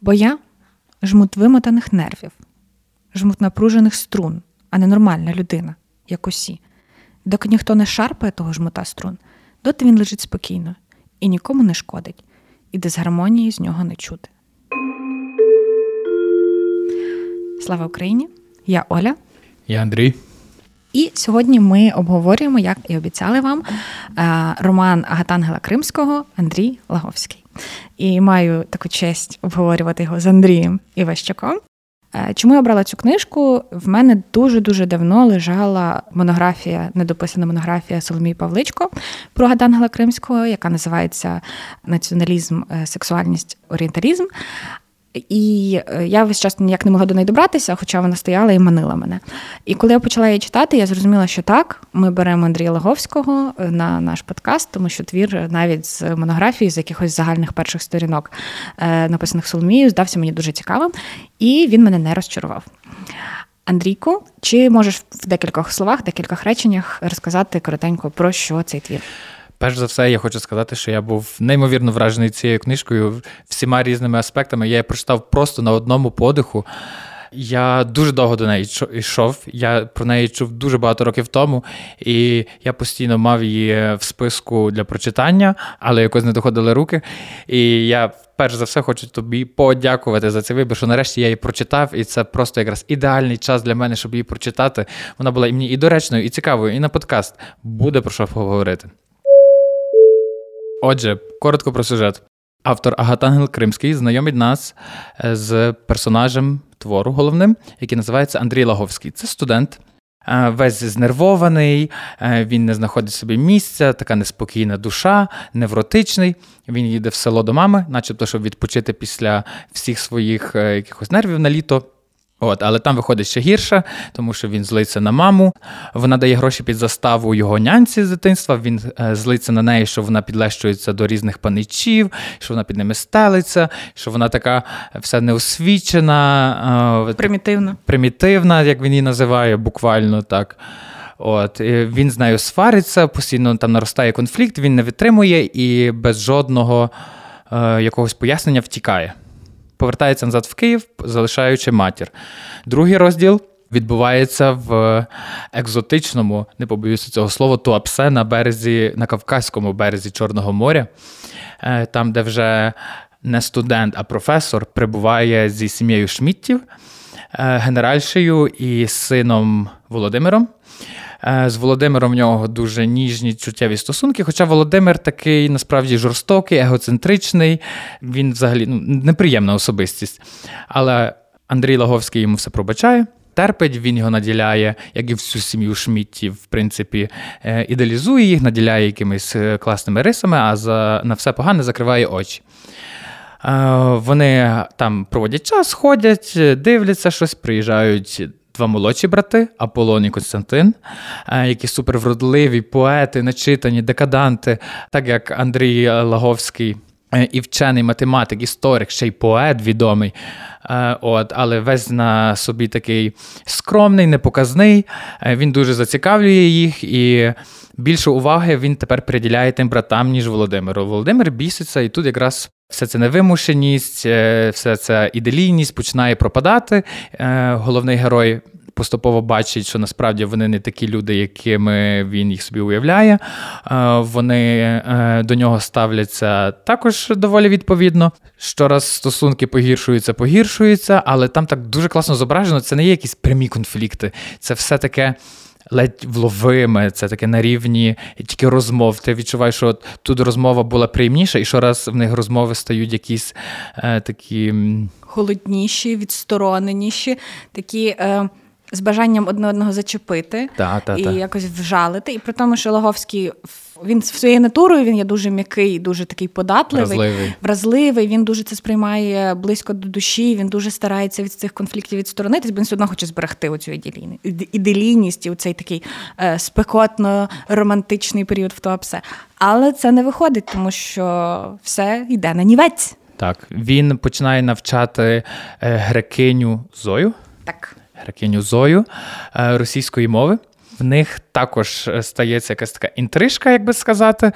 Бо я жмут вимотаних нервів, жмут напружених струн, а не нормальна людина, як усі. Доки ніхто не шарпає того жмута струн, доти він лежить спокійно і нікому не шкодить, і дисгармонії з нього не чути. Слава Україні! Я Оля. Я Андрій. І сьогодні ми обговорюємо, як і обіцяли вам, е, роман Агатангела Кримського Андрій Лаговський. І маю таку честь обговорювати його з Андрієм Іващаком. Е, чому я обрала цю книжку? В мене дуже-дуже давно лежала монографія, недописана монографія Соломії Павличко про Гадангела Кримського, яка називається Націоналізм, е, сексуальність, орієнталізм. І е, я весь час ніяк не могла до неї добратися, хоча вона стояла і манила мене. І коли я почала її читати, я зрозуміла, що так, ми беремо Андрія Лаговського е, на наш подкаст, тому що твір навіть з монографії, з якихось загальних перших сторінок, е, написаних Соломією, здався мені дуже цікавим, і він мене не розчарував. Андрійку, чи можеш в декількох словах, декількох реченнях розказати коротенько про що цей твір? Перш за все, я хочу сказати, що я був неймовірно вражений цією книжкою всіма різними аспектами. Я її прочитав просто на одному подиху. Я дуже довго до неї йшов. Я про неї чув дуже багато років тому, і я постійно мав її в списку для прочитання, але якось не доходили руки. І я перш за все хочу тобі подякувати за цей вибір, що нарешті я її прочитав, і це просто якраз ідеальний час для мене, щоб її прочитати. Вона була і мені і доречною, і цікавою, і на подкаст буде про що поговорити. Отже, коротко про сюжет. Автор Агатангел Кримський знайомить нас е, з персонажем твору головним, який називається Андрій Лаговський. Це студент, е, весь знервований, е, він не знаходить собі місця, така неспокійна душа, невротичний. Він їде в село до мами, начебто, щоб відпочити після всіх своїх якихось нервів на літо. От, Але там виходить ще гірше, тому що він злиться на маму. Вона дає гроші під заставу його нянці з дитинства. Він е, злиться на неї, що вона підлещується до різних паничів, що вона під ними стелиться, що вона така вся неосвічена, е, примітивна, примітивна, як він її називає, буквально так. От Він з нею свариться, постійно там наростає конфлікт, він не витримує і без жодного е, якогось пояснення втікає повертається назад в Київ, залишаючи матір. Другий розділ. Відбувається в екзотичному, не побоюся цього слова, Туапсе на березі, на Кавказькому березі Чорного моря, е, там, де вже не студент, а професор прибуває зі сім'єю Шміттів, е, генеральшею і сином Володимиром. Е, з Володимиром в нього дуже ніжні чуттєві стосунки. Хоча Володимир такий насправді жорстокий, егоцентричний, він взагалі ну, неприємна особистість. Але Андрій Лаговський йому все пробачає. Терпить, він його наділяє, як і всю сім'ю Шміттів, в принципі, е, ідеалізує їх, наділяє якимись е, класними рисами, а за, на все погане закриває очі. Вони там проводять час, ходять, дивляться щось, приїжджають два молодші брати Аполлон і Константин, е, які супервродливі, поети, начитані, декаданти, так як Андрій Лаговський. Е, і вчений математик, історик, ще й поет відомий, е, От, але весь на собі такий скромний, непоказний. Він дуже зацікавлює їх, і більше уваги він тепер приділяє тим братам, ніж Володимиру. Володимир біситься, і тут якраз все це невимушеність, все це іделійність починає пропадати. Головний герой поступово бачить, що насправді вони не такі люди, якими він їх собі уявляє. Е, вони е, до нього ставляться також доволі відповідно. Щораз стосунки погіршуються, погіршуються, але там так дуже класно зображено. Це не є якісь прямі конфлікти, це все таке. Ледь вловиме, це таке на рівні тільки розмов. Ти відчуваєш, що тут розмова була приємніша, і щораз в них розмови стають якісь е, такі холодніші, відстороненіші, такі. Е з бажанням одне одного зачепити та, та, і та. якось вжалити. І при тому, що Логовський він своєю натурою він є дуже м'який, дуже такий податливий, вразливий. вразливий. Він дуже це сприймає близько до душі. Він дуже старається від цих конфліктів відсторонитись, бо він все одно хоче зберегти оцю іделійність і цей такий е, спекотно романтичний період в Туапсе. Але це не виходить, тому що все йде на нівець. Так, він починає навчати е, грекиню Зою. Так гракиню Зою е, російської мови. В них також е, стається якась така інтрижка, як би сказати.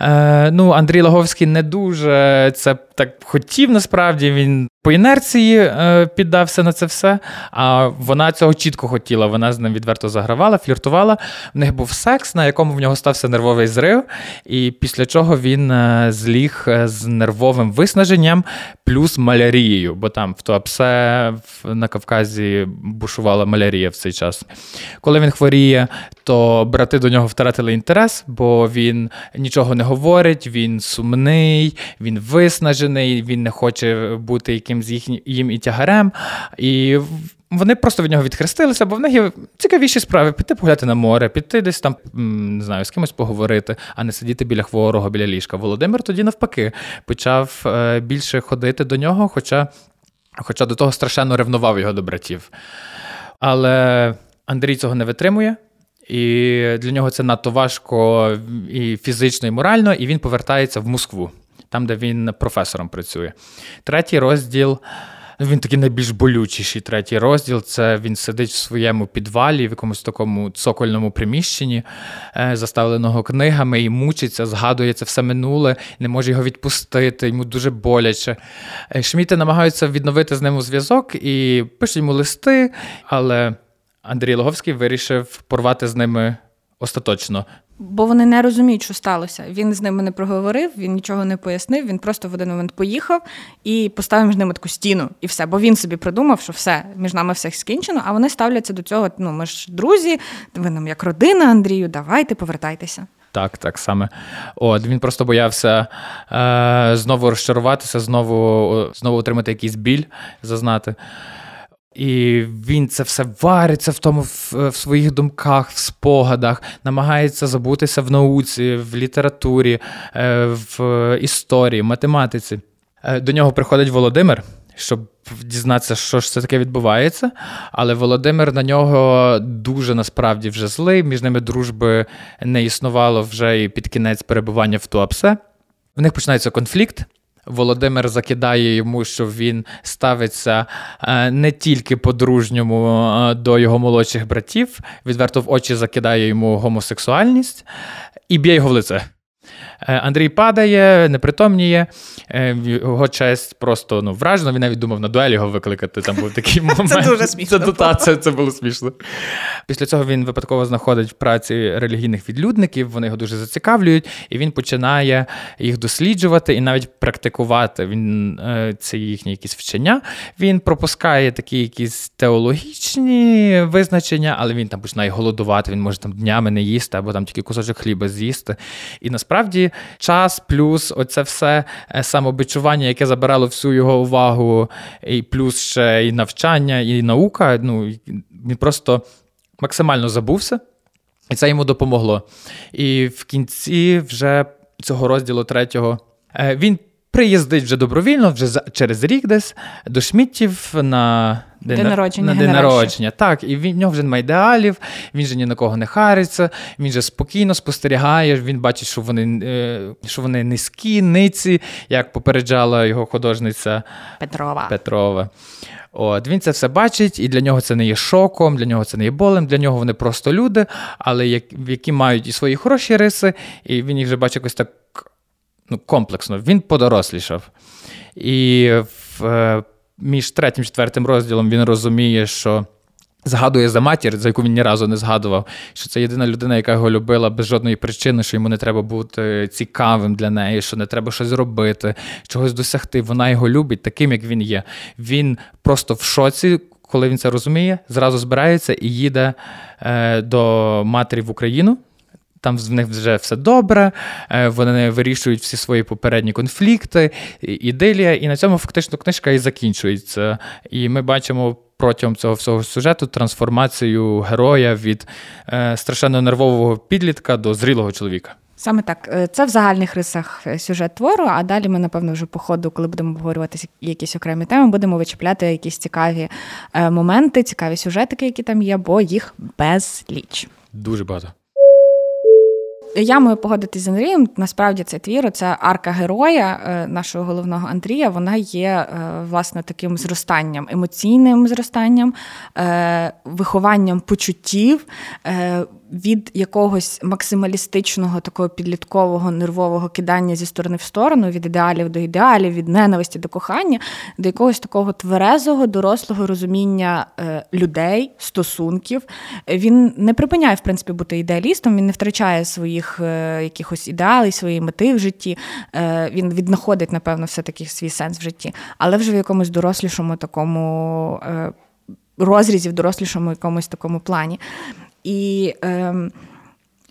Е, Ну, Андрій Лаговський не дуже це так хотів, насправді. Він по інерції е, піддався на це все. А вона цього чітко хотіла. Вона з ним відверто загравала, фліртувала. В них був секс, на якому в нього стався нервовий зрив, і після чого він е, зліг е, з нервовим виснаженням плюс малярією, бо там в Туапсе на Кавказі бушувала малярія в цей час. Коли він хворіє, то брати до нього втратили інтерес, бо він нічого не говорить, він сумний, він виснажений, він не хоче бути яким якимсь їхнім і тягарем. І вони просто від нього відхрестилися, бо в них є цікавіші справи піти погуляти на море, піти десь там, не знаю, з кимось поговорити, а не сидіти біля хворого, біля ліжка. Володимир тоді, навпаки, почав е, більше ходити до нього, хоча, хоча до того страшенно ревнував його до братів. Але Андрій цього не витримує. І для нього це надто важко і фізично, і морально, і він повертається в Москву там, де він професором працює. Третій розділ. Він такий найбільш болючіший третій розділ. Це він сидить в своєму підвалі, в якомусь такому цокольному приміщенні, е, заставленого книгами, і мучиться, згадує це все минуле, не може його відпустити, йому дуже боляче. Е, Шміти намагаються відновити з ним зв'язок і пишуть йому листи, але Андрій Логовський вирішив порвати з ними остаточно. Бо вони не розуміють, що сталося. Він з ними не проговорив, він нічого не пояснив. Він просто в один момент поїхав і поставив між ними таку стіну, і все. Бо він собі придумав, що все між нами все скінчено. А вони ставляться до цього. Ну, ми ж друзі, ви нам як родина, Андрію, давайте повертайтеся. Так, так саме. От він просто боявся е, знову розчаруватися, знову знову отримати якийсь біль, зазнати. І він це все вариться в тому в, в своїх думках, в спогадах, намагається забутися в науці, в літературі, е, в історії, математиці. Е, до нього приходить Володимир, щоб дізнатися, що ж це таке відбувається. Але Володимир на нього дуже насправді вже злий. Між ними дружби не існувало вже і під кінець перебування в Туапсе. В них починається конфлікт. Володимир закидає йому, що він ставиться е, не тільки по-дружньому е, до його молодших братів, відверто в очі закидає йому гомосексуальність і б'є його в лице. Е, Андрій падає, непритомніє, е, його честь просто ну, вражено. Він навіть думав на дуель його викликати. Там був такий момент. Це дуже смішно. Це, та, це, це було смішно. Після цього він випадково знаходить в праці релігійних відлюдників, вони його дуже зацікавлюють, і він починає їх досліджувати і навіть практикувати. Він е, це їхні якісь вчення. Він пропускає такі якісь теологічні визначення, але він там починає голодувати, він може там днями не їсти або там тільки кусочок хліба з'їсти. І насправді час, плюс оце все е, самобичування, яке забирало всю його увагу, і плюс ще і навчання, і наука. Ну він просто максимально забувся, і це йому допомогло. І в кінці вже цього розділу третього е, він приїздить вже добровільно, вже через рік десь до Шміттів на день, день народження. На день народження. Так, і він в нього вже немає ідеалів, він же ні на кого не хариться, він же спокійно спостерігає, він бачить, що вони е, що вони низькі, ниці, як попереджала його художниця Петрова. Петрова. От, Він це все бачить, і для нього це не є шоком, для нього це не є болем, для нього вони просто люди, але які мають і свої хороші риси, і він їх вже бачить якось так ну, комплексно. Він подорослішав. І в, е, між третім четвертим розділом він розуміє, що. Згадує за матір, за яку він ні разу не згадував, що це єдина людина, яка його любила без жодної причини, що йому не треба бути цікавим для неї, що не треба щось робити, чогось досягти. Вона його любить таким, як він є. Він просто в шоці, коли він це розуміє, зразу збирається і їде е, до матері в Україну. Там в них вже все добре, е, вони вирішують всі свої попередні конфлікти, ідилія, і на цьому фактично книжка і закінчується. І ми бачимо протягом цього всього сюжету трансформацію героя від е, страшенно нервового підлітка до зрілого чоловіка. Саме так, е, це в загальних рисах сюжет твору. А далі ми, напевно, вже по ходу, коли будемо обговорювати якісь окремі теми, будемо вичіпляти якісь цікаві моменти, цікаві сюжетики, які там є, бо їх безліч. Дуже багато. Я маю погодитись з Андрієм. Насправді цей твір, це арка героя е, нашого головного Андрія. Вона є е, власне таким зростанням, емоційним зростанням, е, вихованням почуттів. Від якогось максималістичного такого підліткового нервового кидання зі сторони в сторону, від ідеалів до ідеалів, від ненависті до кохання, до якогось такого тверезого, дорослого розуміння е, людей, стосунків. Він не припиняє, в принципі, бути ідеалістом, він не втрачає своїх е, якихось ідеалів, свої мети в житті. Е, він віднаходить, напевно, все-таки свій сенс в житті, але вже в якомусь дорослішому такому розрізі, в дорослішому якомусь такому плані. І е,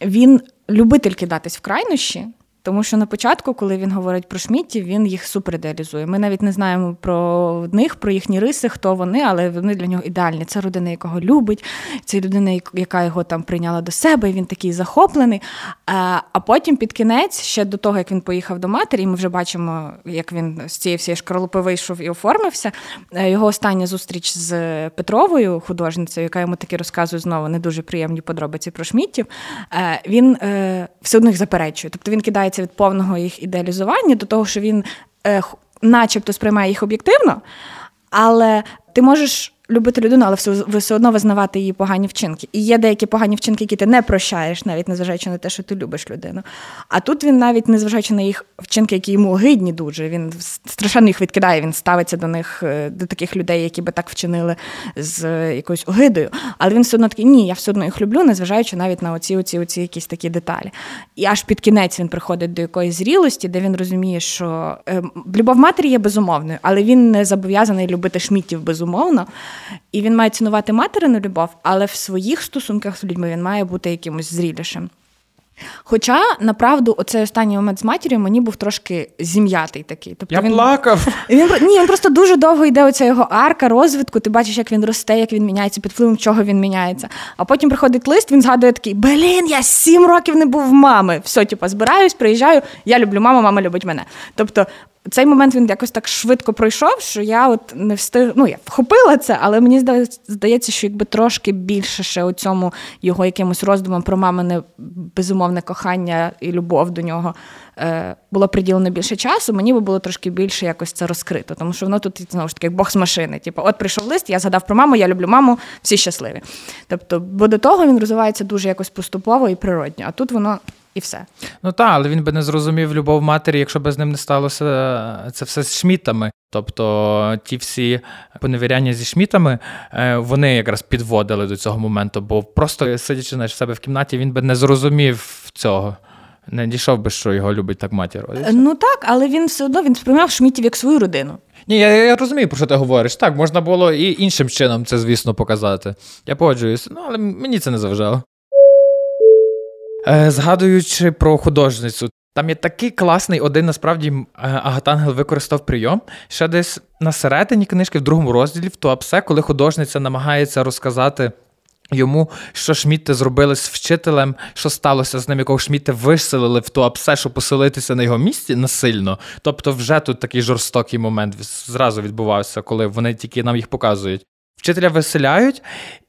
він любитель кидатись в крайнощі. Тому що на початку, коли він говорить про Шмітті, він їх суперідеалізує. Ми навіть не знаємо про них, про їхні риси, хто вони, але вони для нього ідеальні. Це родина, якого любить, це людина, яка його там прийняла до себе, і він такий захоплений. А потім під кінець, ще до того, як він поїхав до матері, і ми вже бачимо, як він з цієї всієї шкарлупи вийшов і оформився. Е, його остання зустріч з Петровою, художницею, яка йому таки розказує знову не дуже приємні подробиці про Шміттів. Е, він е, все одно їх заперечує. Тобто він кидає відрізняється від повного їх ідеалізування до того, що він, е, начебто, сприймає їх об'єктивно, але ти можеш любити людину, але все все одно визнавати її погані вчинки. І є деякі погані вчинки, які ти не прощаєш, навіть незважаючи на те, що ти любиш людину. А тут він навіть незважаючи на їх вчинки, які йому огидні дуже, він страшенно їх відкидає. Він ставиться до них, е, до таких людей, які би так вчинили з е, якоюсь огидою. Але він все одно такий, ні, я все одно їх люблю, незважаючи навіть на оці, оці, оці якісь такі деталі. І аж під кінець він приходить до якоїсь зрілості, де він розуміє, що е, любов матері є безумовною, але він не зобов'язаний любити шмітів безумовно. І він має цінувати материну любов, але в своїх стосунках з людьми він має бути якимось зрілішим. Хоча, направду, оцей останній момент з матір'ю мені був трошки зім'ятий такий. Тобто Я він... плакав. Він, Ні, він просто дуже довго йде оця його арка, розвитку, ти бачиш, як він росте, як він міняється, під впливом чого він міняється. А потім приходить лист, він згадує такий: Блін, я сім років не був в мами. Все, типу, збираюсь, приїжджаю, я люблю маму, мама любить мене. Тобто цей момент він якось так швидко пройшов, що я от не встиг. Ну, я вхопила це, але мені здається, що якби трошки більше ще у цьому його якимось роздумам про мамине безумовне кохання і любов до нього е, було приділено більше часу, мені би було трошки більше якось це розкрито. Тому що воно тут знову ж таки як Бог з машини. Типу, от прийшов лист, я згадав про маму, я люблю маму, всі щасливі. Тобто, бо до того він розвивається дуже якось поступово і природньо, а тут воно і все. Ну так, але він би не зрозумів любов матері, якщо б з ним не сталося е, це все з шмітами. Тобто ті всі поневіряння зі шмітами, е, вони якраз підводили до цього моменту, бо просто сидячи в себе в кімнаті, він би не зрозумів цього. Не дійшов би, що його любить так матір. Ну так, але він все одно він сприймав шмітів як свою родину. Ні, я я розумію, про що ти говориш. Так, можна було і іншим чином це, звісно, показати. Я погоджуюся, ну але мені це не заважало. Е, згадуючи про художницю, там є такий класний один, насправді, е, Агатангел використав прийом. Ще десь на середині книжки, в другому розділі, в Туапсе, коли художниця намагається розказати. Йому, що Шмітти зробили з вчителем, що сталося з ним, якого Шмітти виселили в Туапсе, щоб поселитися на його місці насильно. Тобто, вже тут такий жорстокий момент зразу відбувався, коли вони тільки нам їх показують. Вчителя виселяють,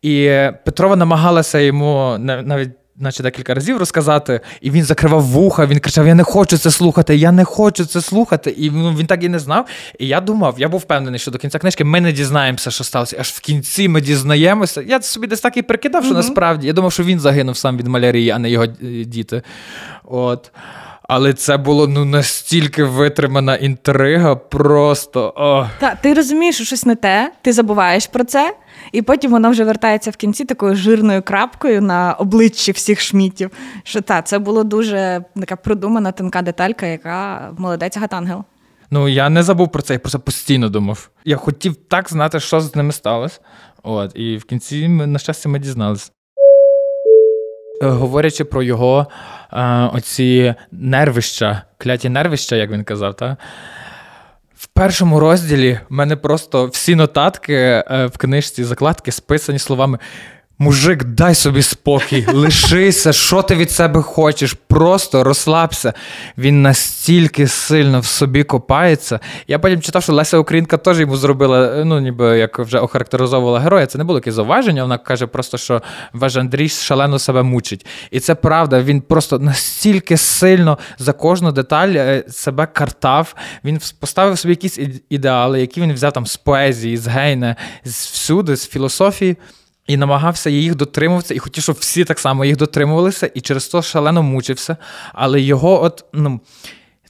і Петрова намагалася йому навіть наче декілька разів розказати, і він закривав вуха, він кричав: Я не хочу це слухати, я не хочу це слухати. І ну, він так і не знав. І я думав, я був впевнений, що до кінця книжки ми не дізнаємося, що сталося. Аж в кінці ми дізнаємося. Я собі десь так і прикидав, що mm-hmm. насправді я думав, що він загинув сам від малярії, а не його е, діти. От. Але це було ну настільки витримана інтрига, просто. О. Та ти розумієш, що щось не те, ти забуваєш про це, і потім воно вже вертається в кінці такою жирною крапкою на обличчі всіх шмітів. Що та, це було дуже така продумана тонка деталька, яка молодець Гатангел. Ну я не забув про це, я про це постійно думав. Я хотів так знати, що з ними сталося. От, і в кінці, ми, на щастя, ми дізналися. Е, говорячи про його е, оці нервища, кляті нервища, як він казав, та? в першому розділі в мене просто всі нотатки е, в книжці закладки списані словами Мужик, дай собі спокій, лишися, що ти від себе хочеш, просто розслабся. Він настільки сильно в собі копається. Я потім читав, що Леся Українка теж йому зробила, ну ніби як вже охарактеризовувала героя. Це не було якесь зауваження. Вона каже просто, що ваш Андрій шалено себе мучить. І це правда. Він просто настільки сильно за кожну деталь е, себе картав. Він поставив собі якісь ідеали, які він взяв там з поезії, з гейне, з всюди, з філософії. І намагався їх дотримуватися, і хотів, щоб всі так само їх дотримувалися, і через то шалено мучився. Але його, от, ну.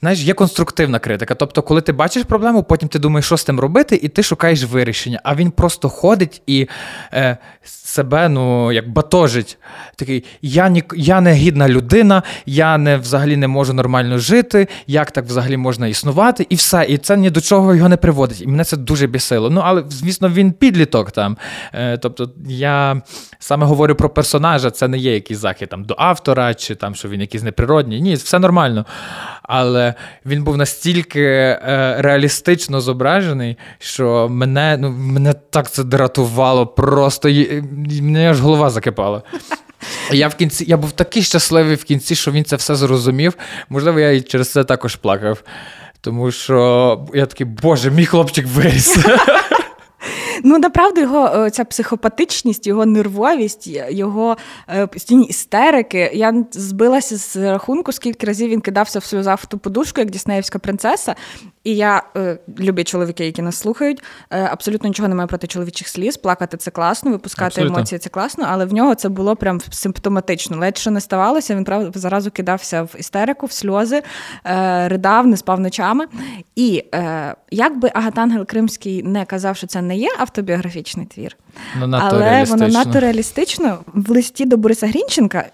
Знаєш, є конструктивна критика. Тобто, коли ти бачиш проблему, потім ти думаєш, що з тим робити, і ти шукаєш вирішення. А він просто ходить і е, себе ну, як батожить. Такий, я ні, я не гідна людина, я не взагалі не можу нормально жити, як так взагалі можна існувати, і все. І це ні до чого його не приводить. І мене це дуже бісило. Ну, але, звісно, він підліток там. Е, Тобто, я саме говорю про персонажа, це не є якийсь захід там, до автора, чи там, що він якийсь неприродній. Ні, все нормально. Але він був настільки е, реалістично зображений, що мене ну, мене так це дратувало. Просто мене аж голова закипала. Я в кінці я був такий щасливий в кінці, що він це все зрозумів. Можливо, я і через це також плакав. Тому що я такий, боже, мій хлопчик виріс. Ну, направду, його е, ця психопатичність, його нервовість, його е, постійні істерики. Я збилася з рахунку, скільки разів він кидався в сльозах в ту подушку, як Діснеївська принцеса. І я е, люблю чоловіки, які нас слухають. Е, абсолютно нічого не маю проти чоловічих сліз. Плакати це класно, випускати абсолютно. емоції це класно, але в нього це було прям симптоматично. Ледь що не ставалося, він правда заразу кидався в істерику, в сльози, е, ридав, не спав ночами. І е, як би Агатангел Кримський не казав, що це не є автобіографічний твір, ну, але воно надто реалістично в листі до Бориса Грінченка.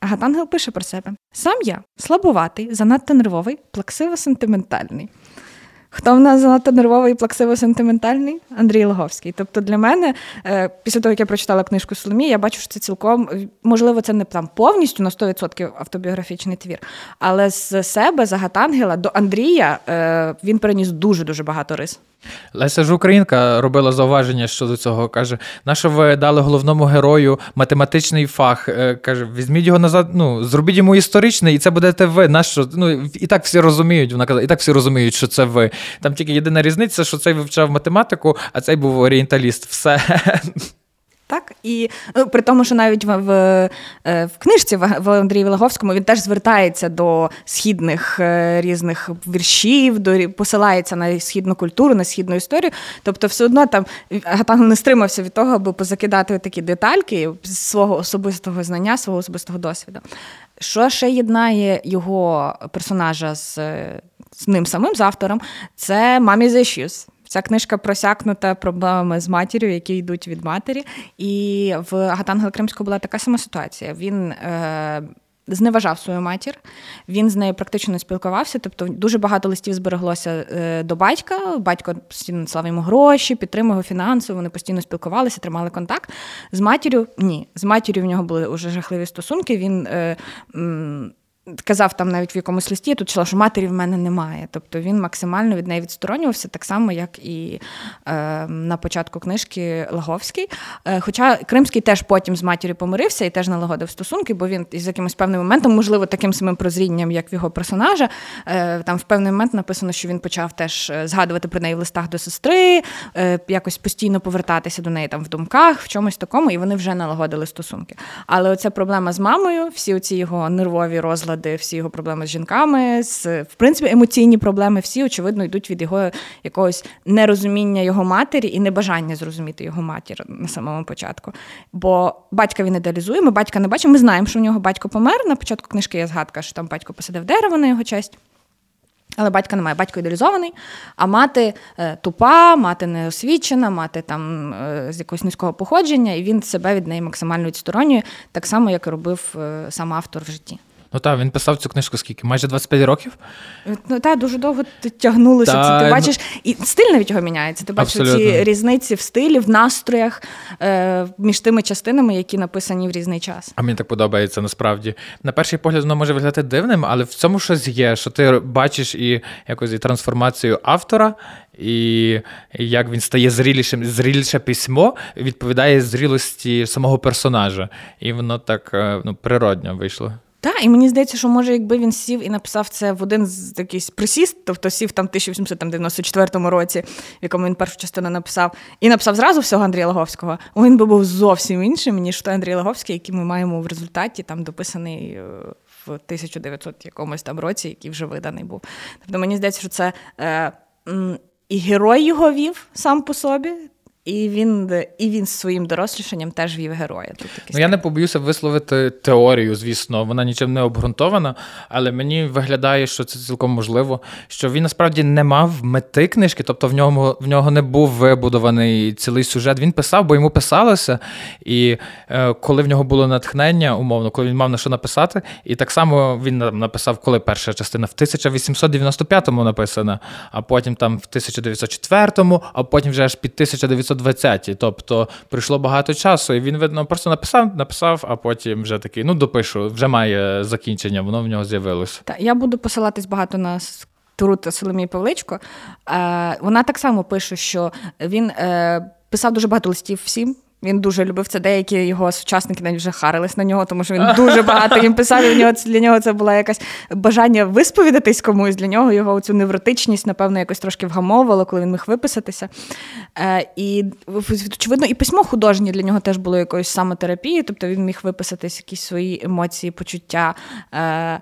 Агатангел пише про себе: сам я слабуватий, занадто нервовий, плаксиво сентиментальний. Хто в нас занадто нервовий і плаксиво-сентиментальний? Андрій Логовський. Тобто для мене, е, після того, як я прочитала книжку Соломі, я бачу, що це цілком, можливо, це не там повністю на 100% автобіографічний твір, але з себе, за Гатангела, до Андрія е, він переніс дуже-дуже багато рис. Леся ж Українка робила зауваження щодо цього. Каже, нащо ви дали головному герою математичний фах? Е, каже, візьміть його назад, ну, зробіть йому історичний, і це будете ви. Нащо? Ну, І так всі розуміють, вона казала, і так всі розуміють, що це ви. Там тільки єдина різниця, що цей вивчав математику, а цей був орієнталіст. Все. Так і ну, при тому, що навіть в в, е, в книжці в Андрії Вилаговському він теж звертається до східних е, різних віршів, до посилається на східну культуру, на східну історію. Тобто, все одно там Гатан не стримався від того, аби позакидати такі детальки з свого особистого знання, свого особистого досвіду. Що ще єднає його персонажа з, з ним самим з автором, це «Mommy issues». Ця книжка просякнута проблемами з матір'ю, які йдуть від матері. І в Агатангела Кримського була така сама ситуація. Він е, зневажав свою матір, він з нею практично спілкувався. Тобто дуже багато листів збереглося е, до батька. Батько постійно надсилав йому гроші, підтримував фінансово, вони постійно спілкувалися, тримали контакт. З матір'ю ні. З матір'ю в нього були вже жахливі стосунки. Він е, м, Казав там навіть в якомусь листі, я тут чула, що матері в мене немає. Тобто він максимально від неї відсторонювався, так само, як і е, на початку книжки Лаговський. Е, хоча Кримський теж потім з матір'ю помирився і теж налагодив стосунки, бо він із якимось певним моментом, можливо, таким самим прозрінням, як в його персонажа, е, там в певний момент написано, що він почав теж е, згадувати про неї в листах до сестри, е, якось постійно повертатися до неї там в думках, в чомусь такому, і вони вже налагодили стосунки. Але оця проблема з мамою, всі оці його нервові розлади розлади, всі його проблеми з жінками, з в принципі емоційні проблеми, всі очевидно йдуть від його якогось нерозуміння його матері і небажання зрозуміти його матір на самому початку. Бо батька він ідеалізує, ми батька не бачимо. Ми знаємо, що в нього батько помер. На початку книжки є згадка, що там батько посадив дерево на його честь. Але батька немає, батько ідеалізований, а мати е, тупа, мати неосвічена, мати там е, з якогось низького походження, і він себе від неї максимально відсторонює, так само, як і робив е, сам автор в житті. Ну так, він писав цю книжку скільки? Майже 25 років? Ну так, дуже довго тягнулося. Та, це. Ти бачиш, і стиль навіть його міняється. Ти бачиш Абсолютно. ці різниці в стилі, в настроях е, між тими частинами, які написані в різний час. А мені так подобається насправді. На перший погляд, воно може виглядати дивним, але в цьому щось є, що ти бачиш і якось і трансформацію автора. І як він стає зрілішим, зріліше письмо відповідає зрілості самого персонажа. І воно так е, ну, природньо вийшло. Так, і мені здається, що може, якби він сів і написав це в один з якийсь присіст, тобто сів там в 1894 році, в якому він першу частину написав, і написав зразу всього Андрія Лаговського, він би був зовсім іншим, ніж той Андрій Лаговський, який ми маємо в результаті, там дописаний е, в 1900 якомусь там році, який вже виданий був. Тобто мені здається, що це е, і герой його вів сам по собі. І він і він з своїм дорослішанням теж вів героя. Тут ну, Я не побоюся висловити теорію, звісно, вона нічим не обґрунтована, але мені виглядає, що це цілком можливо, що він насправді не мав мети книжки, тобто в нього в нього не був вибудований цілий сюжет. Він писав, бо йому писалося. І е, коли в нього було натхнення, умовно, коли він мав на що написати, і так само він написав, коли перша частина в 1895-му написана, а потім там в 1904-му, а потім вже аж під 1900 1920-ті. Тобто прийшло багато часу, і він, видно, просто написав, написав, а потім вже такий, ну, допишу, вже має закінчення, воно в нього з'явилося. Так, я буду посилатись багато на Трут Соломії Павличко. Е, Вона так само пише, що він е, писав дуже багато листів всім. Він дуже любив це. Деякі його сучасники навіть вже харились на нього, тому що він дуже багато їм писав. і в нього для нього це було якесь бажання висповідатись комусь. Для нього його цю невротичність, напевно, якось трошки вгамовувало, коли він міг виписатися. Е, І очевидно, і письмо художнє для нього теж було якоюсь самотерапією, тобто він міг виписатись якісь свої емоції, почуття, е,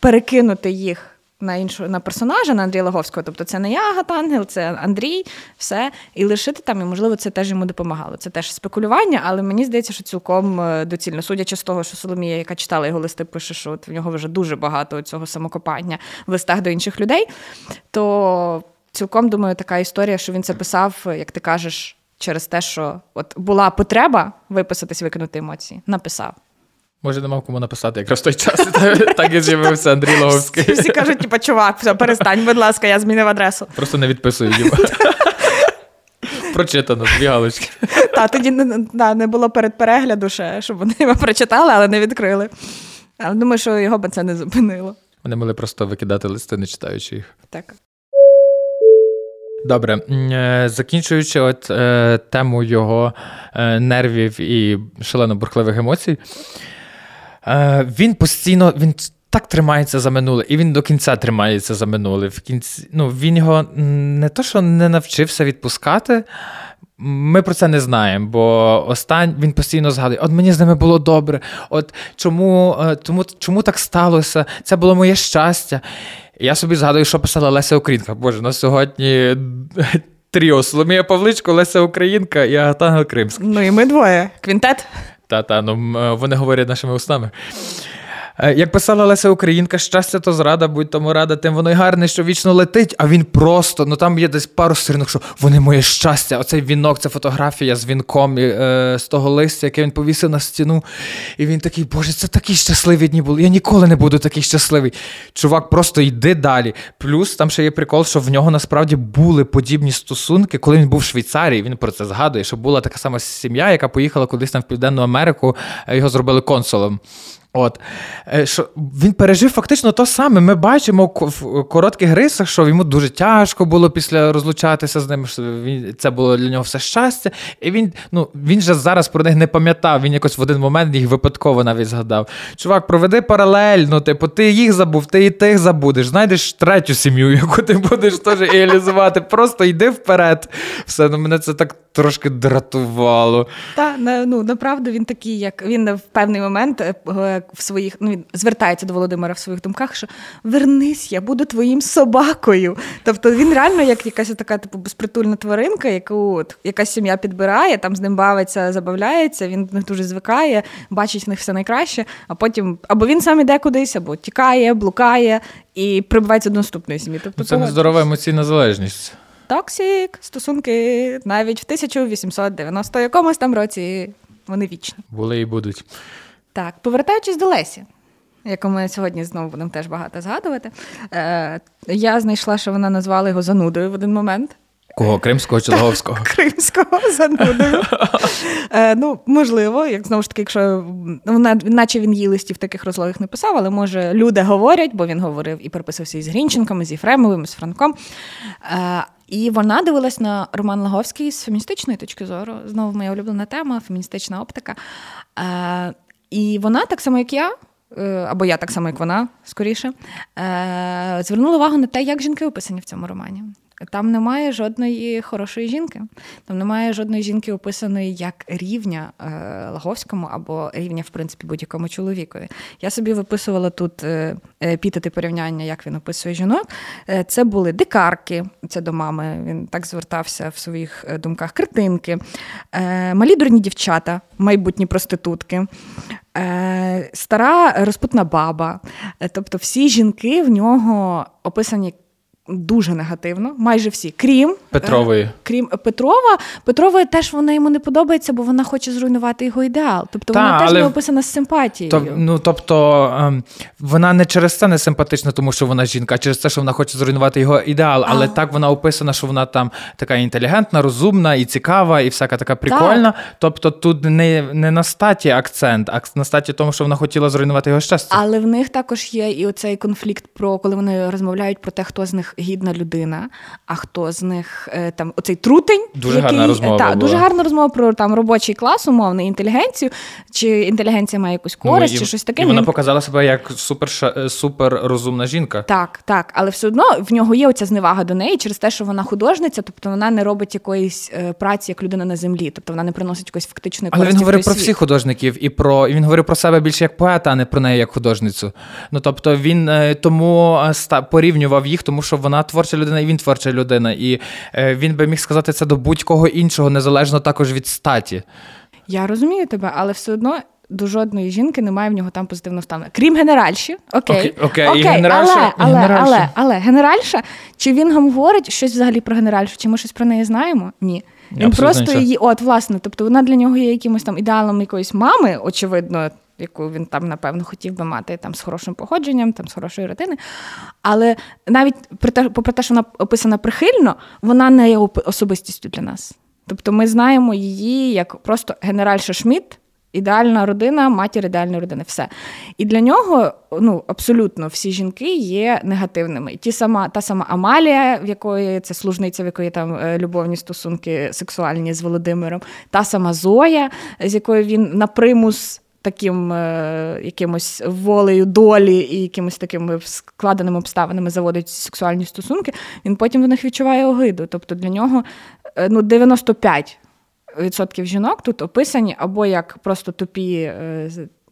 перекинути їх на іншу на персонажа, на Андрія Лаговського. Тобто це не я Гатангел, це Андрій, все. І лишити там, і можливо, це теж йому допомагало. Це теж спекулювання, але мені здається, що цілком е, доцільно. Судячи з того, що Соломія, яка читала його листи, пише, що от в нього вже дуже багато цього самокопання в листах до інших людей, то цілком думаю, така історія, що він це писав, як ти кажеш. Через те, що от була потреба виписатись, викинути емоції, написав. Може, не мав кому написати якраз в той час. Так і з'явився Андрій Логовський. Всі кажуть, типа, чувак, все, перестань, будь ласка, я змінив адресу. Просто не відписую їм. Прочитано, дві галочки. Так, тоді не було перед перегляду ще, щоб вони його прочитали, але не відкрили. Думаю, що його би це не зупинило. Вони могли просто викидати листи, не читаючи їх. Так. Добре, е, закінчуючи от е, тему його е, нервів і шалено бурхливих емоцій. Е, він постійно він так тримається за минуле, і він до кінця тримається за минуле. В кінці, ну, Він його не то, що не навчився відпускати. Ми про це не знаємо, бо остань він постійно згадує, от мені з ними було добре, от чому е, тому, чому так сталося? Це було моє щастя. Я собі згадую, що писала Леся Українка. Боже, на сьогодні тріо Соломія Павличко, Леся Українка і Агатангел Кримська. Ну і ми двоє. Квінтет. Та-та, ну е, вони говорять нашими устами. Е, як писала Леся Українка, щастя то зрада, будь тому рада, тим воно й гарне, що вічно летить, а він просто, ну там є десь пару сторінок, що вони моє щастя. Оцей вінок, це фотографія з вінком е, з того листя, яке він повісив на стіну. І він такий, Боже, це такі щасливі дні були. Я ніколи не буду такий щасливий. Чувак, просто йди далі. Плюс там ще є прикол, що в нього насправді були подібні стосунки, коли він був в Швейцарії. Він про це згадує, що була така сама сім'я, яка поїхала кудись там в Південну Америку, його зробили консулом. От е, що Він пережив фактично то саме. Ми бачимо в коротких рисах, що йому дуже тяжко було після розлучатися з ним. що він, Це було для нього все щастя. І він ну, він же зараз про них не пам'ятав. Він якось в один момент їх випадково навіть згадав. Чувак, проведи паралельно, типу, ти їх забув, ти і тих забудеш. Знайдеш третю сім'ю, яку ти будеш теж реалізувати. Просто йди вперед. Все, ну мене це так трошки дратувало. Так, ну направду він такий, як він в певний момент е, в своїх ну він звертається до Володимира в своїх думках, що вернись, я буду твоїм собакою. Тобто він реально як якась така типу безпритульна тваринка, яку от, якась сім'я підбирає, там з ним бавиться, забавляється, він них дуже звикає, бачить в них все найкраще, а потім або він сам іде кудись, або тікає, блукає і прибувається до наступної сім'ї. Тобто це нездорова емоційна залежність. Токсік, стосунки навіть в 1890 якомусь там році вони вічні. Були і будуть. Так, повертаючись до Лесі, яку ми сьогодні знову будемо теж багато згадувати. Е, Я знайшла, що вона назвала його занудою в один момент. Кого? Кримського чи Логовського? Кримського занудою. Е, Ну, можливо, як знову ж таки, якщо ну, наче він її листів таких розлогих не писав, але може люди говорять, бо він говорив і переписався із Грінченком, з Єфремовим, з Франком. Е, і вона дивилась на Роман Лаговський з феміністичної точки зору. Знову моя улюблена тема феміністична оптика. Е, І вона, так само, як я, е, або я так само, як вона, скоріше, е, звернула увагу на те, як жінки описані в цьому романі. Там немає жодної хорошої жінки. Там немає жодної жінки, описаної як рівня е, Лаговському або рівня, в принципі, будь-якому чоловікові. Я собі виписувала тут е, е, пітати порівняння, як він описує жінок. Е, це були дикарки, це до мами. Він так звертався в своїх е, думках. Картинки, е, малі дурні дівчата, майбутні проститутки. Стара розпутна баба, тобто всі жінки в нього описані дуже негативно, майже всі, крім Петрової. Е, крім Петрова. Петрова теж вона йому не подобається, бо вона хоче зруйнувати його ідеал. Тобто Та, вона теж не описана з симпатією. То, ну тобто ем, вона не через це не симпатична, тому що вона жінка, а через те, що вона хоче зруйнувати його ідеал. Але а. так вона описана, що вона там така інтелігентна, розумна і цікава, і всяка така прикольна. Так. Тобто тут не не на статі акцент, а на статі тому, що вона хотіла зруйнувати його щастя. Але в них також є і оцей конфлікт про коли вони розмовляють про те, хто з них гідна людина, а хто з них е, там оцей трутень, дуже який, гарна розмова. Та, дуже гарна розмова про там робочий клас, умовний інтелігенцію, чи інтелігенція має якусь ну, користь, ну, і, чи щось таке. І Вона показала себе як супер е, супер розумна жінка. Так, так, але все одно в нього є оця зневага до неї через те, що вона художниця, тобто вона не робить якоїсь е, праці як людина на землі, тобто вона не приносить якоїсь фактичної користі. Але він говорив про світ. всіх художників і про і він говорив про себе більше як поета, а не про неї як художницю. Ну тобто він тому порівнював їх, тому що вона творча людина, і він творча людина. І е, він би міг сказати це до будь-кого іншого, незалежно також від статі. Я розумію тебе, але все одно. До жодної жінки немає в нього там позитивного ставлення. Крім генеральші, окей, окей, окей. І генеральша, але, але, генеральша. але, але генеральша, чи він говорить щось взагалі про генеральшу? Чи ми щось про неї знаємо? Ні. Він просто нічого. її, от, власне, тобто вона для нього є якимось там ідеалом якоїсь мами, очевидно, яку він там, напевно, хотів би мати там з хорошим походженням, там з хорошої родини. Але навіть при те, попри те, що вона описана прихильно, вона не є особистістю для нас. Тобто ми знаємо її як просто генеральша Шмідт, ідеальна родина, матір ідеальної родини. Все. І для нього ну, абсолютно всі жінки є негативними. Ті сама, та сама Амалія, в якої це служниця, в якої там е, любовні стосунки сексуальні з Володимиром, та сама Зоя, з якою він на примус таким е, якимось волею долі і якимось такими складеними обставинами заводить сексуальні стосунки, він потім до них відчуває огиду. Тобто для нього е, ну, 95 відсотків жінок тут описані або як просто тупі е,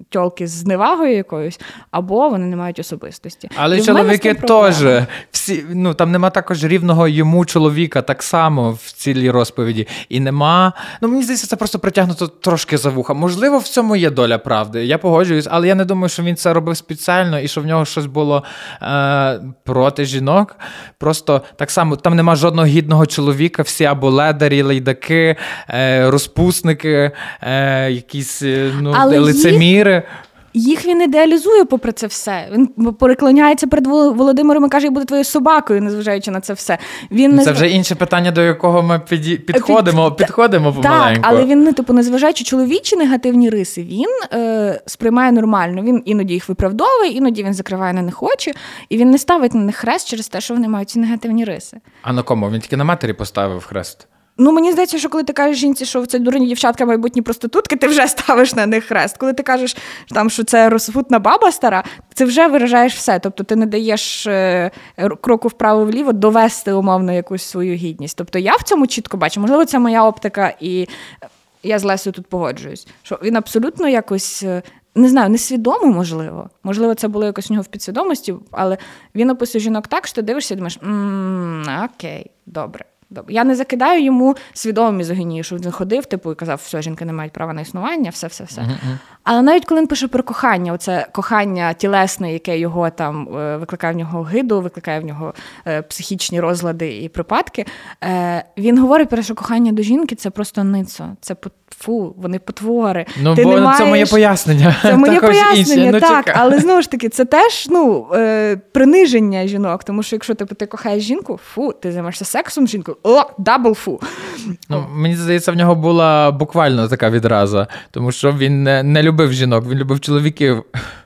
тьолки з невагою якоюсь, або вони не мають особистості. Але і чоловіки теж всі ну там нема також рівного йому чоловіка, так само в цілій розповіді. І нема. Ну мені здається, це просто притягнуто трошки за вуха. Можливо, в цьому є доля правди. Я погоджуюсь, але я не думаю, що він це робив спеціально і що в нього щось було е, проти жінок. Просто так само там нема жодного гідного чоловіка, всі або ледарі, лейдаки, е, розпусники, е, якісь е, ну, лицеміри чотири. Їх він ідеалізує, попри це все. Він переклоняється перед Володимиром і каже, я буду твоєю собакою, незважаючи на це все. Він Це вже інше питання, до якого ми підходимо Під... підходимо помаленьку. Так, але він, не типу, незважаючи чоловічі негативні риси, він е, сприймає нормально. Він іноді їх виправдовує, іноді він закриває на них очі, і він не ставить на них хрест через те, що вони мають ці негативні риси. А на кому? Він тільки на матері поставив хрест. Ну, мені здається, що коли ти кажеш жінці, що це дурні дівчатка, майбутні проститутки, ти вже ставиш на них хрест. Коли ти кажеш, там, що це розпутна баба стара, ти вже виражаєш все. Тобто ти не даєш е, кроку вправо-вліво довести умовно якусь свою гідність. Тобто я в цьому чітко бачу, можливо, це моя оптика, і я з Лесою тут погоджуюсь. Що він абсолютно якось. Е, не знаю, несвідомо, можливо. Можливо, це було якось у нього в підсвідомості, але він описує жінок так, що ти дивишся і думаєш, окей, добре. Я не закидаю йому свідомо мізогінію, що він ходив, типу, і казав, все, жінки не мають права на існування, все, все, все. Uh-huh. Але навіть коли він пише про кохання, оце кохання тілесне, яке його там е, викликає в нього гиду, викликає в нього е, психічні розлади і припадки, е, він говорить про що кохання до жінки це просто ницо. Це фу, вони потвори. Ну, Ти бо не маєш... це моє пояснення. Це моє пояснення, ну, так. Чекай. Але знову ж таки, це теж ну, приниження жінок. Тому що якщо типу, ти кохаєш жінку, фу, ти займаєшся сексом з жінкою, о, double фу. Ну, Мені здається, в нього була буквально така відраза, тому що він не, не любив жінок, він любив чоловіків.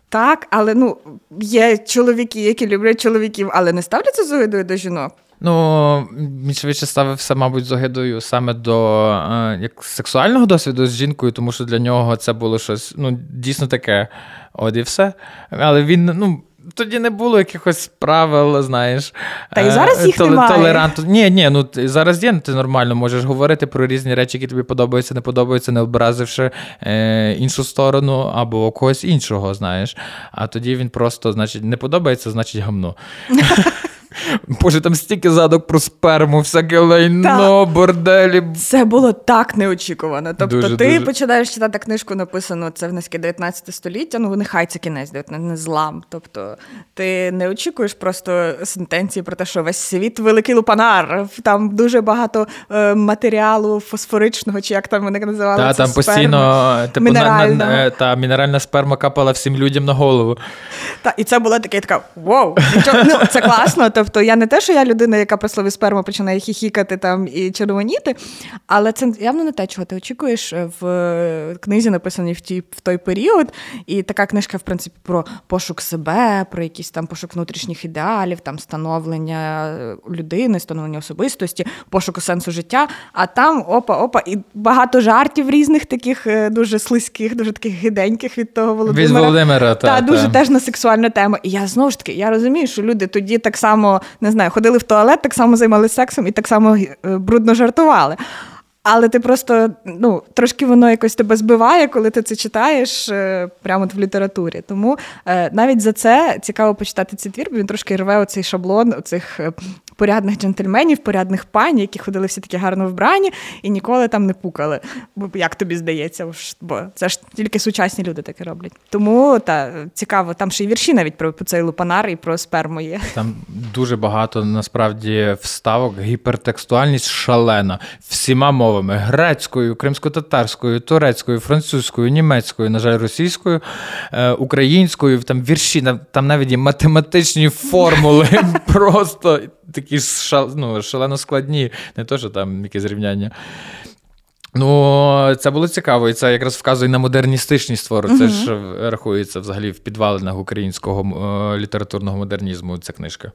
Так, але ну є чоловіки, які люблять чоловіків, але не ставляться з огидою до жінок. Ну, він швидше ставився, мабуть, з огидою саме до е, як сексуального досвіду з жінкою, тому що для нього це було щось ну, дійсно таке. От і все. Але він, ну, тоді не було якихось правил, знаєш. Та і зараз їх тол- немає. толеранту. Ні, ні, ну зараз є, ти нормально можеш говорити про різні речі, які тобі подобаються, не подобаються, не образивши е, іншу сторону або когось іншого, знаєш. А тоді він просто, значить, не подобається, значить гамно. Боже, там стільки задок про сперму, всяке лайно, борделі. Це було так неочікувано. Тобто, Дуже, ти дуже. починаєш читати книжку, написану це в нас 19 століття. Ну нехай це кінець, 19, не злам. Тобто, ти не очікуєш просто сентенції про те, що весь світ великий лупанар. Там дуже багато е, матеріалу фосфоричного, чи як там вони називали. Та, це, там сперми. постійно типу, на, на, е, та мінеральна сперма капала всім людям на голову. Та, і це була таке, така вау, нічого, ну це класно. Тобто я не те, що я людина, яка про слові сперма починає хіхікати там і червоніти, але це явно не те, чого ти очікуєш в книзі, написаній в ті в той період. І така книжка, в принципі, про пошук себе, про якийсь там пошук внутрішніх ідеалів, там становлення людини, становлення особистості, пошуку сенсу життя. А там опа-опа, і багато жартів різних таких е, дуже слизьких, дуже таких гиденьких від того Володимира. Від Володимира, та, Та, дуже теж на сексуальну тему. І я знову ж таки я розумію, що люди тоді так само не знаю, ходили в туалет, так само займалися сексом і так само е, брудно жартували. Але ти просто ну, трошки воно якось тебе збиває, коли ти це читаєш е, прямо в літературі. Тому е, навіть за це цікаво почитати цей твір, бо він трошки рве оцей шаблон оцих порядних джентльменів, порядних пані, які ходили всі такі гарно вбрані і ніколи там не пукали. Бо як тобі здається, бо це ж тільки сучасні люди таке роблять. Тому та цікаво, там ще й вірші навіть про, цей лупанар і про сперму є. Там дуже багато насправді вставок, гіпертекстуальність шалена всіма мовами: грецькою, кримсько-татарською, турецькою, французькою, німецькою, на жаль, російською, е, українською. Там вірші, там, там навіть є математичні формули, просто такі шал, ну, шалено складні, не то, що там якесь рівняння. Ну, це було цікаво, і це якраз вказує на модерністичність твору. Це ж рахується взагалі в підвалинах українського е, літературного модернізму. Ця книжка.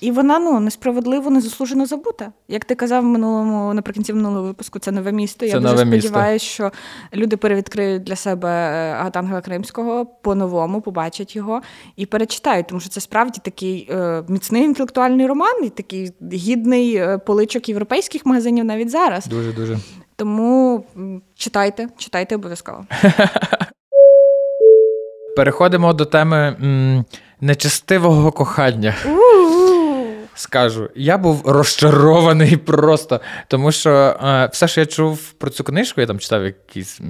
І вона ну несправедливо незаслужено забута. Як ти казав в минулому наприкінці минулого випуску, це нове місто. Я Це дуже нове місто. сподіваюся, що люди перевідкриють для себе е, Агатангела Кримського по-новому, побачать його і перечитають, тому що це справді такий е, міцний інтелектуальний роман, і такий гідний е, поличок європейських магазинів навіть зараз. Дуже дуже. Тому читайте, читайте обов'язково. Переходимо до теми м, нечестивого кохання. Скажу, я був розчарований просто, тому що е, все, що я чув про цю книжку, я там читав якісь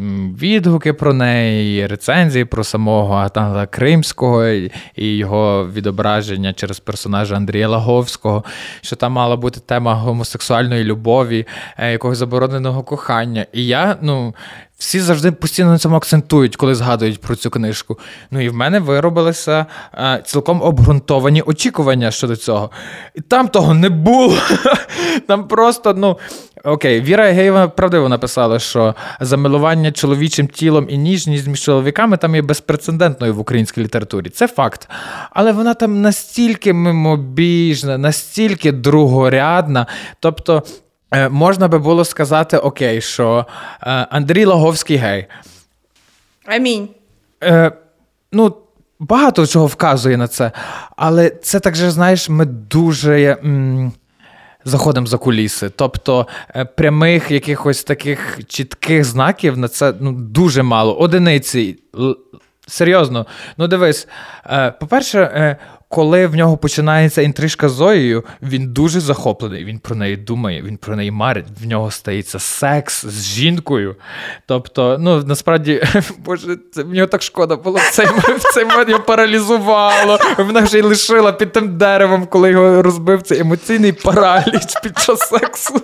відгуки про неї, рецензії про самого Агатангела Кримського і, і його відображення через персонажа Андрія Лаговського, що там мала бути тема гомосексуальної любові, е, якогось забороненого кохання. І я, ну. Всі завжди постійно на цьому акцентують, коли згадують про цю книжку. Ну і в мене виробилися е, цілком обґрунтовані очікування щодо цього. І там того не було. Там просто, ну окей, Віра Егеєва правдиво написала, що замилування чоловічим тілом і ніжність між чоловіками там є безпрецедентною в українській літературі. Це факт. Але вона там настільки мимобіжна, настільки другорядна. Тобто. Е, Можна би було сказати, окей, що е, Андрій Лаговський гей. Амінь. Е, ну, багато чого вказує на це. Але це так же, знаєш, ми дуже. М- Заходимо за куліси. Тобто е, прямих якихось таких чітких знаків на це ну, дуже мало. Одиниці. Серйозно. Ну, дивись, по-перше, коли в нього починається інтрижка з Зоєю, він дуже захоплений. Він про неї думає, він про неї марить. В нього стається секс з жінкою. Тобто, ну насправді, боже, це нього так шкода було. В цей, в цей момент його паралізувало. Вона вже й лишила під тим деревом, коли його розбив цей емоційний параліч під час сексу.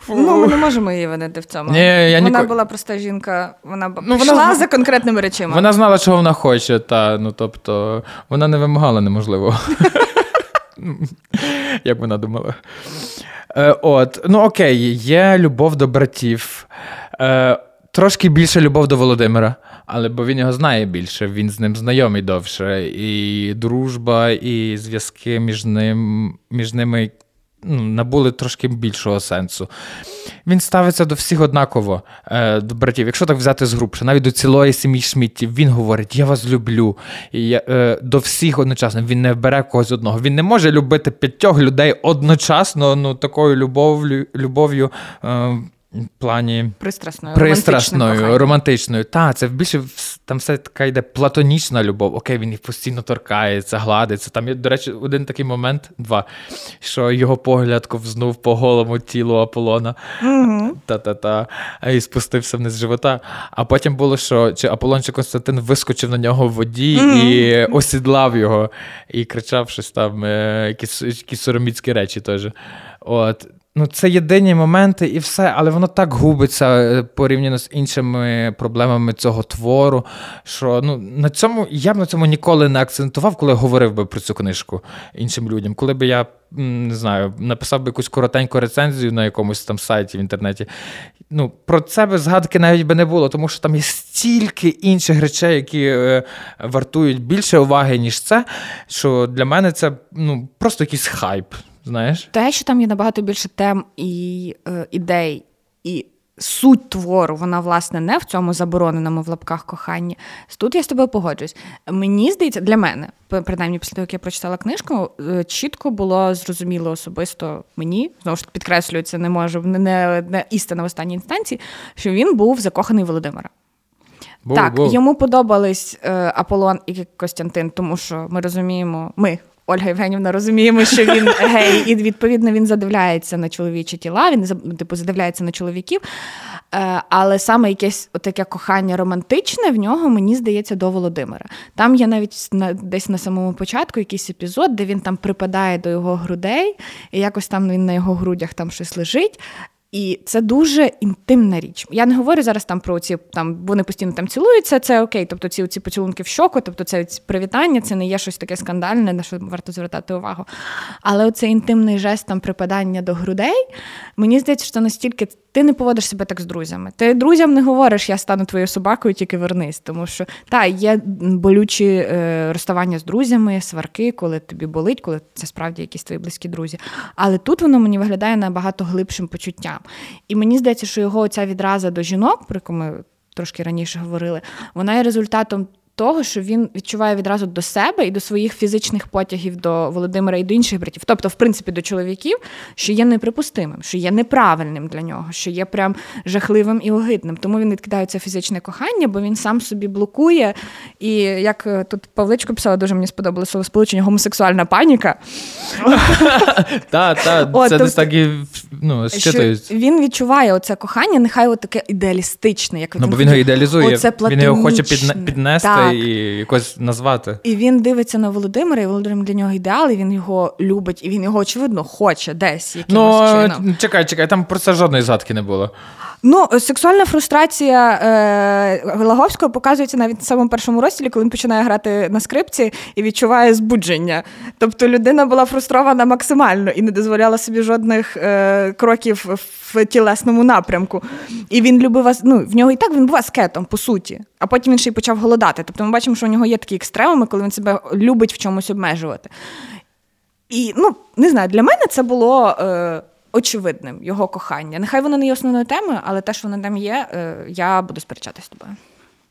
Фу. Ну, ми не можемо її винити в цьому. Ні, я вона ніко- була проста жінка, вона Ну, йшла вона- за конкретними речами. Вона знала, чого вона хоче, та ну тобто вона не вимагала неможливо. Як вона думала. Е, от, ну окей, є любов до братів. Е, трошки більше любов до Володимира, але бо він його знає більше, він з ним знайомий довше. І дружба, і зв'язки між ним, між ними набули трошки більшого сенсу. Він ставиться до всіх однаково, е, до братів. Якщо так взяти з грубше, навіть до цілої сім'ї Шміттів, він говорить: Я вас люблю. І я, е, До всіх одночасно. Він не бере когось одного. Він не може любити п'ятьох людей одночасно, ну такою любов'ю. любов'ю е, плані пристрасною, пристрасною романтичною. Так, це більше там все така йде платонічна любов. Окей, він їх постійно торкається, гладиться. Там є, до речі, один такий момент, два, що його погляд ковзнув по голому тілу Аполлона угу. та-та-та, і спустився вниз живота. А потім було, що чи Аполлон чи Константин вискочив на нього в воді угу. і осідлав його, і кричав щось там, е, якісь якісь сороміцькі речі теж. От. Ну, це єдині моменти і все, але воно так губиться е, порівняно з іншими проблемами цього твору. Що ну на цьому я б на цьому ніколи не акцентував, коли говорив би про цю книжку іншим людям. Коли би я не знаю, написав би якусь коротеньку рецензію на якомусь там сайті в інтернеті. Ну, про це би згадки навіть би не було, тому що там є стільки інших речей, які е, вартують більше уваги, ніж це. Що для мене це ну просто якийсь хайп знаєш? Те, що там є набагато більше тем і е, ідей, і суть твору, вона, власне, не в цьому забороненому в лапках коханні. Тут я з тобою погоджуюсь. Мені здається, для мене, принаймні, після того, як я прочитала книжку, е, чітко було зрозуміло особисто мені, знову ж підкреслюю, це не можу, не, не, не істина в останній інстанції, що він був закоханий Володимира. Був, так, був. йому подобались е, Аполлон і Костянтин, тому що ми розуміємо, ми, Ольга Євгенівна, розуміємо, що він гей, і відповідно він задивляється на чоловічі тіла, він типу задивляється на чоловіків. Е, але саме якесь таке кохання романтичне в нього, мені здається, до Володимира. Там є навіть на, десь на самому початку якийсь епізод, де він там припадає до його грудей, і якось там він на його грудях там щось лежить. І це дуже інтимна річ. Я не говорю зараз там про ці там вони постійно там цілуються. Це окей, тобто ці ці поцілунки в щоку, тобто це привітання, це не є щось таке скандальне, на що варто звертати увагу. Але оцей інтимний жест там припадання до грудей, мені здається, що настільки ти не поводиш себе так з друзями. Ти друзям не говориш, я стану твоєю собакою, тільки вернись. Тому що та є болючі е, розставання з друзями, сварки, коли тобі болить, коли це справді якісь твої близькі друзі. Але тут воно мені виглядає набагато глибшим почуттям. І мені здається, що його ця відраза до жінок, про яку ми трошки раніше говорили, вона є результатом того, що він відчуває відразу до себе і до своїх фізичних потягів до Володимира і до інших братів, тобто, в принципі, до чоловіків, що є неприпустимим, що є неправильним для нього, що є прям жахливим і огидним. Тому він відкидає це фізичне кохання, бо він сам собі блокує. І як е, тут Павличко писала, дуже мені сподобалося слово сполучення гомосексуальна паніка. Так, так, це десь так і ну, Він відчуває оце кохання, нехай таке ідеалістичне, як Ну, він його ідеалізує, він його хоче піднести і якось назвати. І він дивиться на Володимира, і Володимир для нього ідеал, і він його любить, і він його очевидно хоче десь. якимось ну, чином. Чекай, чекай, там про це жодної згадки не було. Ну, сексуальна фрустрація е, Лаговського показується навіть в самому першому розділі, коли він починає грати на скрипці і відчуває збудження. Тобто людина була фрустрована максимально і не дозволяла собі жодних е, кроків в тілесному напрямку. І він любив ну, в нього і так він був аскетом, по суті. А потім він ще й почав голодати. Тобто ми бачимо, що у нього є такі екстремуми, коли він себе любить в чомусь обмежувати. І ну, не знаю, для мене це було. Е, очевидним його кохання. Нехай воно не є основною темою, але те, що воно там є, е, я буду сперечатися з тобою.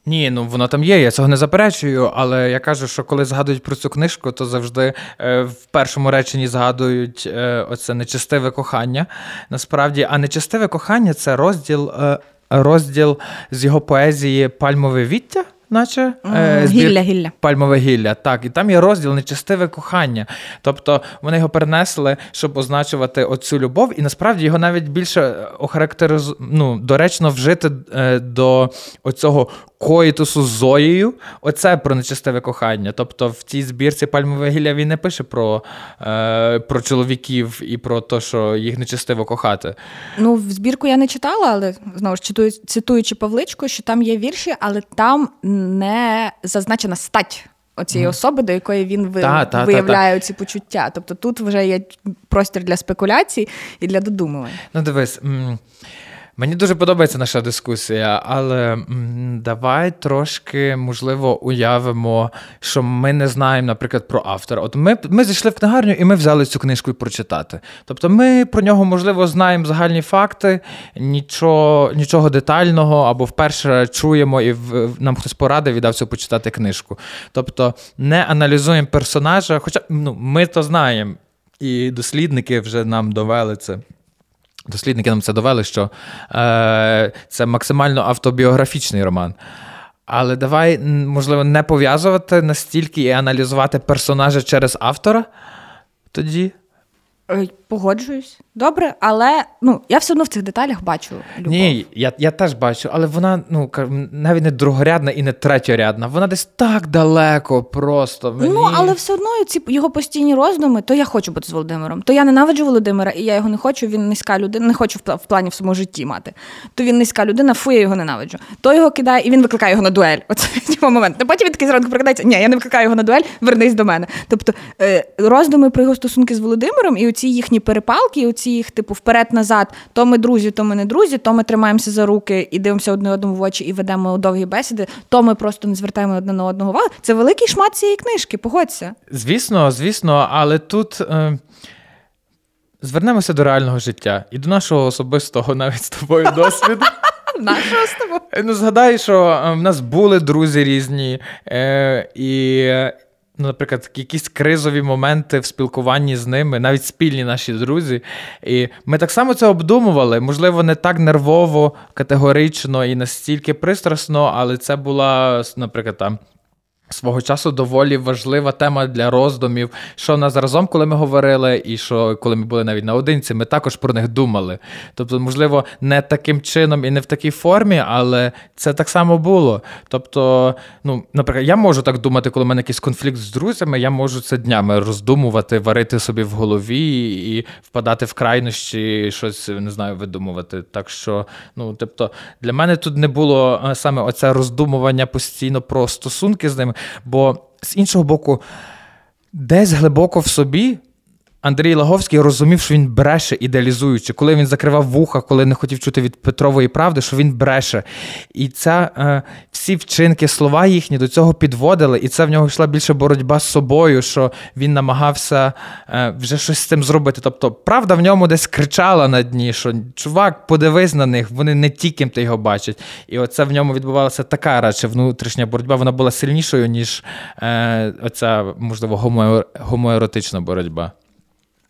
Ні, ну воно там є, я цього не заперечую, але я кажу, що коли згадують про цю книжку, то завжди е, в першому реченні згадують е, оце нечистиве кохання. Насправді, а нечистиве кохання це розділ, е, розділ з його поезії Пальмове віття наче е, гілля, гілля. пальмове гілля. Так, і там є розділ нечестиве кохання. Тобто вони його перенесли, щоб означувати оцю любов, і насправді його навіть більше охарактеризу... ну, доречно вжити е, до оцього коїтусу з Зоєю. Оце про нечестиве кохання. Тобто в цій збірці пальмове гілля він не пише про е, про чоловіків і про те, що їх нечестиво кохати. Ну, в збірку я не читала, але знову ж цитую, цитуючи Павличку, що там є вірші, але там не зазначена стать. Оцієї mm. особи, до якої він ви... та, та, виявляє та, ці почуття. Тобто тут вже є простір для спекуляцій і для додумувань. Ну, дивись, Мені дуже подобається наша дискусія, але давай трошки, можливо, уявимо, що ми не знаємо, наприклад, про автора. От ми ми зайшли в книгарню і ми взяли цю книжку і прочитати. Тобто, ми про нього, можливо, знаємо загальні факти, нічого нічого детального, або вперше чуємо, і нам хтось порадив і дав цю почитати книжку. Тобто, не аналізуємо персонажа, хоча ну, ми то знаємо, і дослідники вже нам довели це. Дослідники нам це довели, що е, це максимально автобіографічний роман. Але давай, можливо, не пов'язувати настільки і аналізувати персонажа через автора тоді. Е, погоджуюсь. Добре, але ну я все одно в цих деталях бачу. любов. Ні, я я теж бачу, але вона ну навіть не другорядна і не третьорядна. Вона десь так далеко, просто мені... ну але все одно ці його постійні роздуми. То я хочу бути з Володимиром. То я ненавиджу Володимира, і я його не хочу. Він низька людина, не хочу в плані в своєму житті мати. То він низька людина, фу, я його ненавиджу. То його кидає, і він викликає його на дуель. Оце момент. Ну потім він такий зранку прокидається. Ні, я не викликаю його на дуель, вернись до мене. Тобто е, роздуми про його стосунки з Володимиром і оці їхні перепалки, оці їх типу вперед вперед-назад, то ми друзі, то ми не друзі, то ми тримаємося за руки і дивимося одне одному в очі і ведемо довгі бесіди, то ми просто не звертаємо одне на одного увагу. Це великий шмат цієї книжки, погодься. Звісно, звісно, але тут. Е... Звернемося до реального життя і до нашого особистого навіть з тобою досвіду. Нашого з тобою? Ну, згадай, що е, в нас були друзі різні, е, і ну, наприклад, якісь кризові моменти в спілкуванні з ними, навіть спільні наші друзі. І ми так само це обдумували. Можливо, не так нервово, категорично і настільки пристрасно, але це була, наприклад, там Свого часу доволі важлива тема для роздумів, що нас разом, коли ми говорили, і що коли ми були навіть наодинці, ми також про них думали. Тобто, можливо, не таким чином і не в такій формі, але це так само було. Тобто, ну, наприклад, я можу так думати, коли в мене якийсь конфлікт з друзями, я можу це днями роздумувати, варити собі в голові і впадати в крайнощі, щось не знаю, видумувати. Так що, ну, тобто, для мене тут не було е, саме оце роздумування постійно про стосунки з ними. Бо з іншого боку, десь глибоко в собі Андрій Лаговський розумів, що він бреше, ідеалізуючи, коли він закривав вуха, коли не хотів чути від Петрової правди, що він бреше. І ця, е, всі вчинки, слова їхні до цього підводили, і це в нього йшла більше боротьба з собою, що він намагався е, вже щось з цим зробити. Тобто, правда в ньому десь кричала на дні, що чувак, подивись на них, вони не ті, ким ти його бачить. І оце в ньому відбувалася така радше внутрішня боротьба. Вона була сильнішою, ніж е, оця, можливо, гомоеротична боротьба.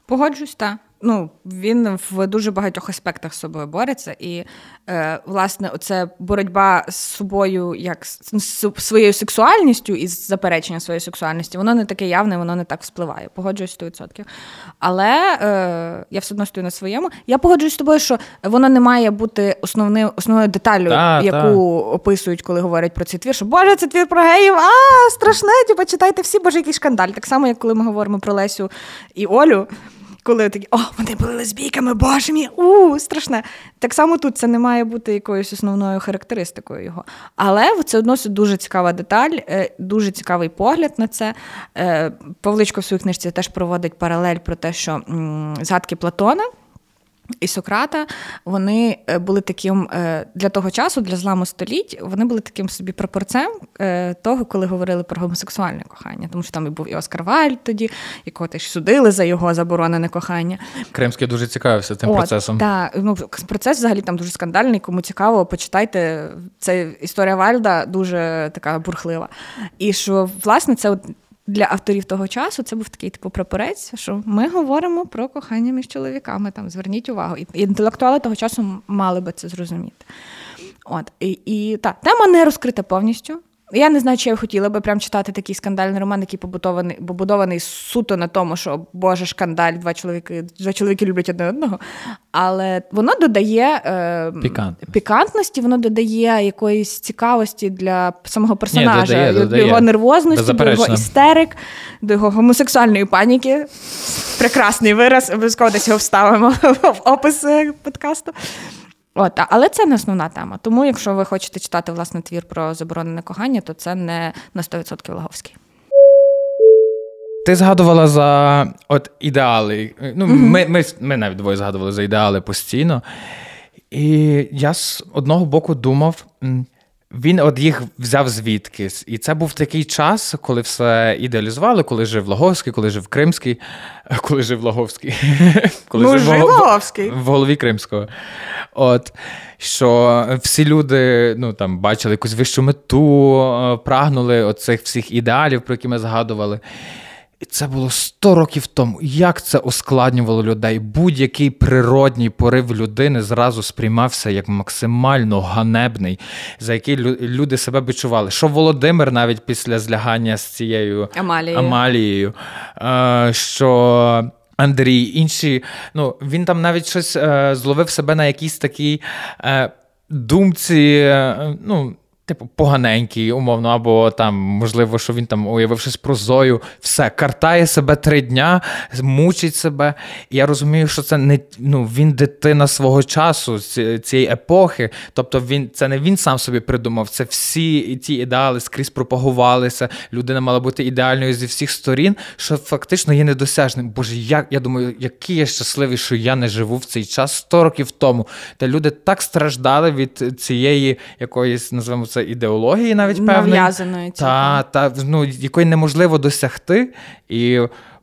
Погоджусь, так. Ну, він в дуже багатьох аспектах з собою бореться, і е, власне, оце боротьба з собою, як з своєю сексуальністю і з запереченням своєї сексуальності, воно не таке явне, воно не так впливає. Погоджуюсь 100%. Але е, я все одно стою на своєму. Я погоджуюсь з тобою, що воно не має бути основною основною деталлю, та, яку та. описують, коли говорять про цей твір. Що Боже, це твір про геїв, а страшне, типу, читайте всі, боже, який шкандаль. Так само, як коли ми говоримо про Лесю і Олю коли такі, о, вони були лесбійками, боже мій, у, страшне. Так само тут це не має бути якоюсь основною характеристикою його. Але це одно дуже цікава деталь, е, дуже цікавий погляд на це. Е, Павличко в своїй книжці теж проводить паралель про те, що згадки Платона і Сократа вони е, були таким е, для того часу, для зламу століть, вони були таким собі пропорцем е, того, коли говорили про гомосексуальне кохання. Тому що там і був і Оскар Вальд тоді, якого теж судили за його заборонене кохання. Кримський дуже цікавився цим От, процесом. Так, ну процес взагалі там дуже скандальний. Кому цікаво, почитайте. Це історія Вальда дуже така бурхлива. І що, власне, це для авторів того часу це був такий типу прапорець, що ми говоримо про кохання між чоловіками. Там зверніть увагу. І інтелектуали того часу мали би це зрозуміти. От і, і та тема не розкрита повністю. Я не знаю, чи я хотіла би прям читати такий скандальний роман, який побудований побудований суто на тому, що Боже, шкандаль, два чоловіки два чоловіки люблять одне одного. Але воно додає е, Пікантність. пікантності, воно додає якоїсь цікавості для самого персонажа, Ні, додає, до додає. його нервозності, до його істерик, до його гомосексуальної паніки. Прекрасний вираз, обов'язково десь його вставимо в опис подкасту. От, Але це не основна тема. Тому, якщо ви хочете читати власне твір про заборонене кохання, то це не на 100% Лаговський. Ти згадувала за от ідеали. Ну. Ми ми, ми навіть двоє згадували за ідеали постійно. І я з одного боку думав. Він от їх взяв звідкись. І це був такий час, коли все ідеалізували, коли жив Лаговський, коли жив Кримський, коли жив Лаговський, коли ну, жив Лаговський. в голові Кримського. От, Що всі люди ну, там, бачили якусь вищу мету, е, прагнули оцих всіх ідеалів, про які ми згадували. І це було 100 років тому. Як це ускладнювало людей? Будь-який природній порив людини зразу сприймався як максимально ганебний, за який люди себе відчували. Що Володимир навіть після злягання з цією Амалією, Амалією е, що. Андрій, інші, ну він там навіть щось е, зловив себе на якійсь такій е, думці. Е, ну, Типу, поганенький, умовно, або там, можливо, що він там уявив щось про Зою, все, картає себе три дня, мучить себе. І я розумію, що це не ну, він дитина свого часу, цієї епохи. Тобто він це не він сам собі придумав, це всі ті ідеали скрізь пропагувалися. Людина мала бути ідеальною зі всіх сторін, що фактично є недосяжним. Боже, як я думаю, який я щасливий, що я не живу в цей час 100 років тому, де люди так страждали від цієї якоїсь, називаємо це ідеології, навіть певної. Та, та, ну, якої неможливо досягти. І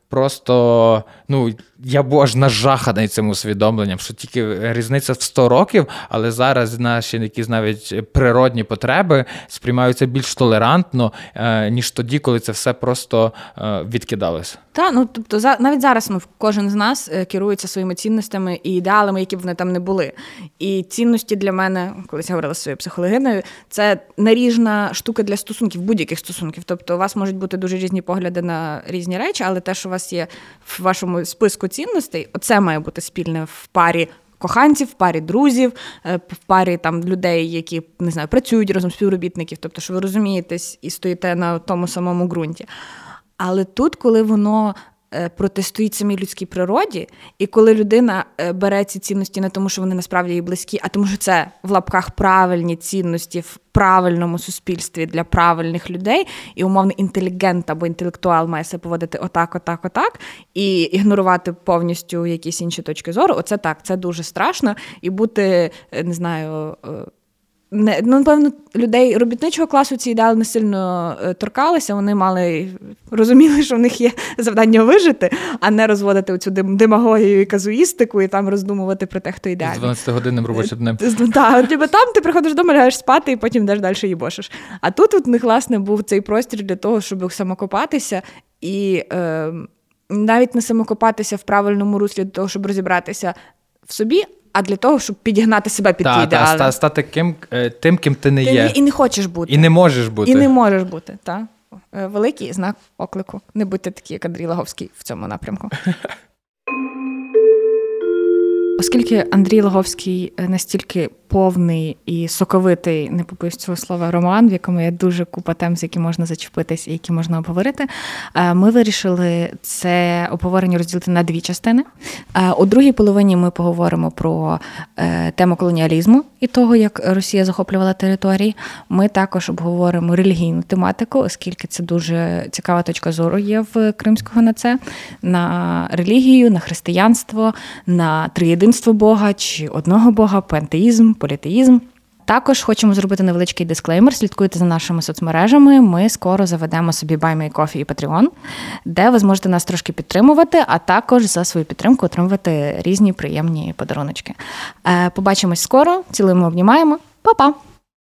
просто ну, я був аж нажаханий цим усвідомленням, що тільки різниця в 100 років, але зараз наші якісь навіть природні потреби сприймаються більш толерантно, е, ніж тоді, коли це все просто е, відкидалося. Так, ну тобто за навіть зараз ну, кожен з нас е, керується своїми цінностями і ідеалами, які б вони там не були. І цінності для мене, колись я говорила з своєю психологиною, це наріжна штука для стосунків, будь-яких стосунків. Тобто, у вас можуть бути дуже різні погляди на різні речі, але те, що у вас є в вашому списку цінностей, оце має бути спільне в парі. Коханців, в парі друзів, е, в парі там людей, які не знаю, працюють разом співробітників, тобто, що ви розумієтесь і стоїте на тому самому ґрунті. Але тут, коли воно Е, протистоїть самій людській природі, і коли людина е, бере ці цінності не тому, що вони насправді їй близькі, а тому, що це в лапках правильні цінності в правильному суспільстві для правильних людей, і умовний інтелігент або інтелектуал має себе поводити отак, отак, отак, і ігнорувати повністю якісь інші точки зору. Оце так, це дуже страшно, і бути е, не знаю не ну, напевно, людей робітничого класу ці ідеали не сильно е, торкалися. Вони мали розуміли, що в них є завдання вижити, а не розводити оцю демагогію і казуїстику, і там роздумувати про те, хто ідеальний. З 12 годинним робочим днем. Так, там ти приходиш додому, лягаєш спати, і потім йдеш далі їбошиш. А тут у них, власне, був цей простір для того, щоб самокопатися і. Е, навіть не самокопатися в правильному руслі для того, щоб розібратися в собі, а для того, щоб підігнати себе під та, ті ідеали. Та, стати ким, е, тим, ким ти не ти є. І не хочеш бути. І не можеш бути. І не можеш бути, так. Е, великий знак оклику. Не будьте такі, як Андрій Лаговський в цьому напрямку. Оскільки Андрій Логовський е, настільки повний і соковитий, не побоюсь цього слова, роман, в якому є дуже купа тем, з які можна зачепитись і які можна обговорити, е, ми вирішили це обговорення розділити на дві частини. Е, у другій половині ми поговоримо про тему колоніалізму і того, як Росія захоплювала території. Ми також обговоримо релігійну тематику, оскільки це дуже цікава точка зору є в Кримського на це, на релігію, на християнство, на триєдинство Бога чи одного Бога, пантеїзм, політеїзм. Також хочемо зробити невеличкий дисклеймер. Слідкуйте за нашими соцмережами. Ми скоро заведемо собі Coffee і Patreon, де ви зможете нас трошки підтримувати, а також за свою підтримку отримувати різні приємні подаруночки. Е, побачимось скоро, цілуємо, обнімаємо. Па-па!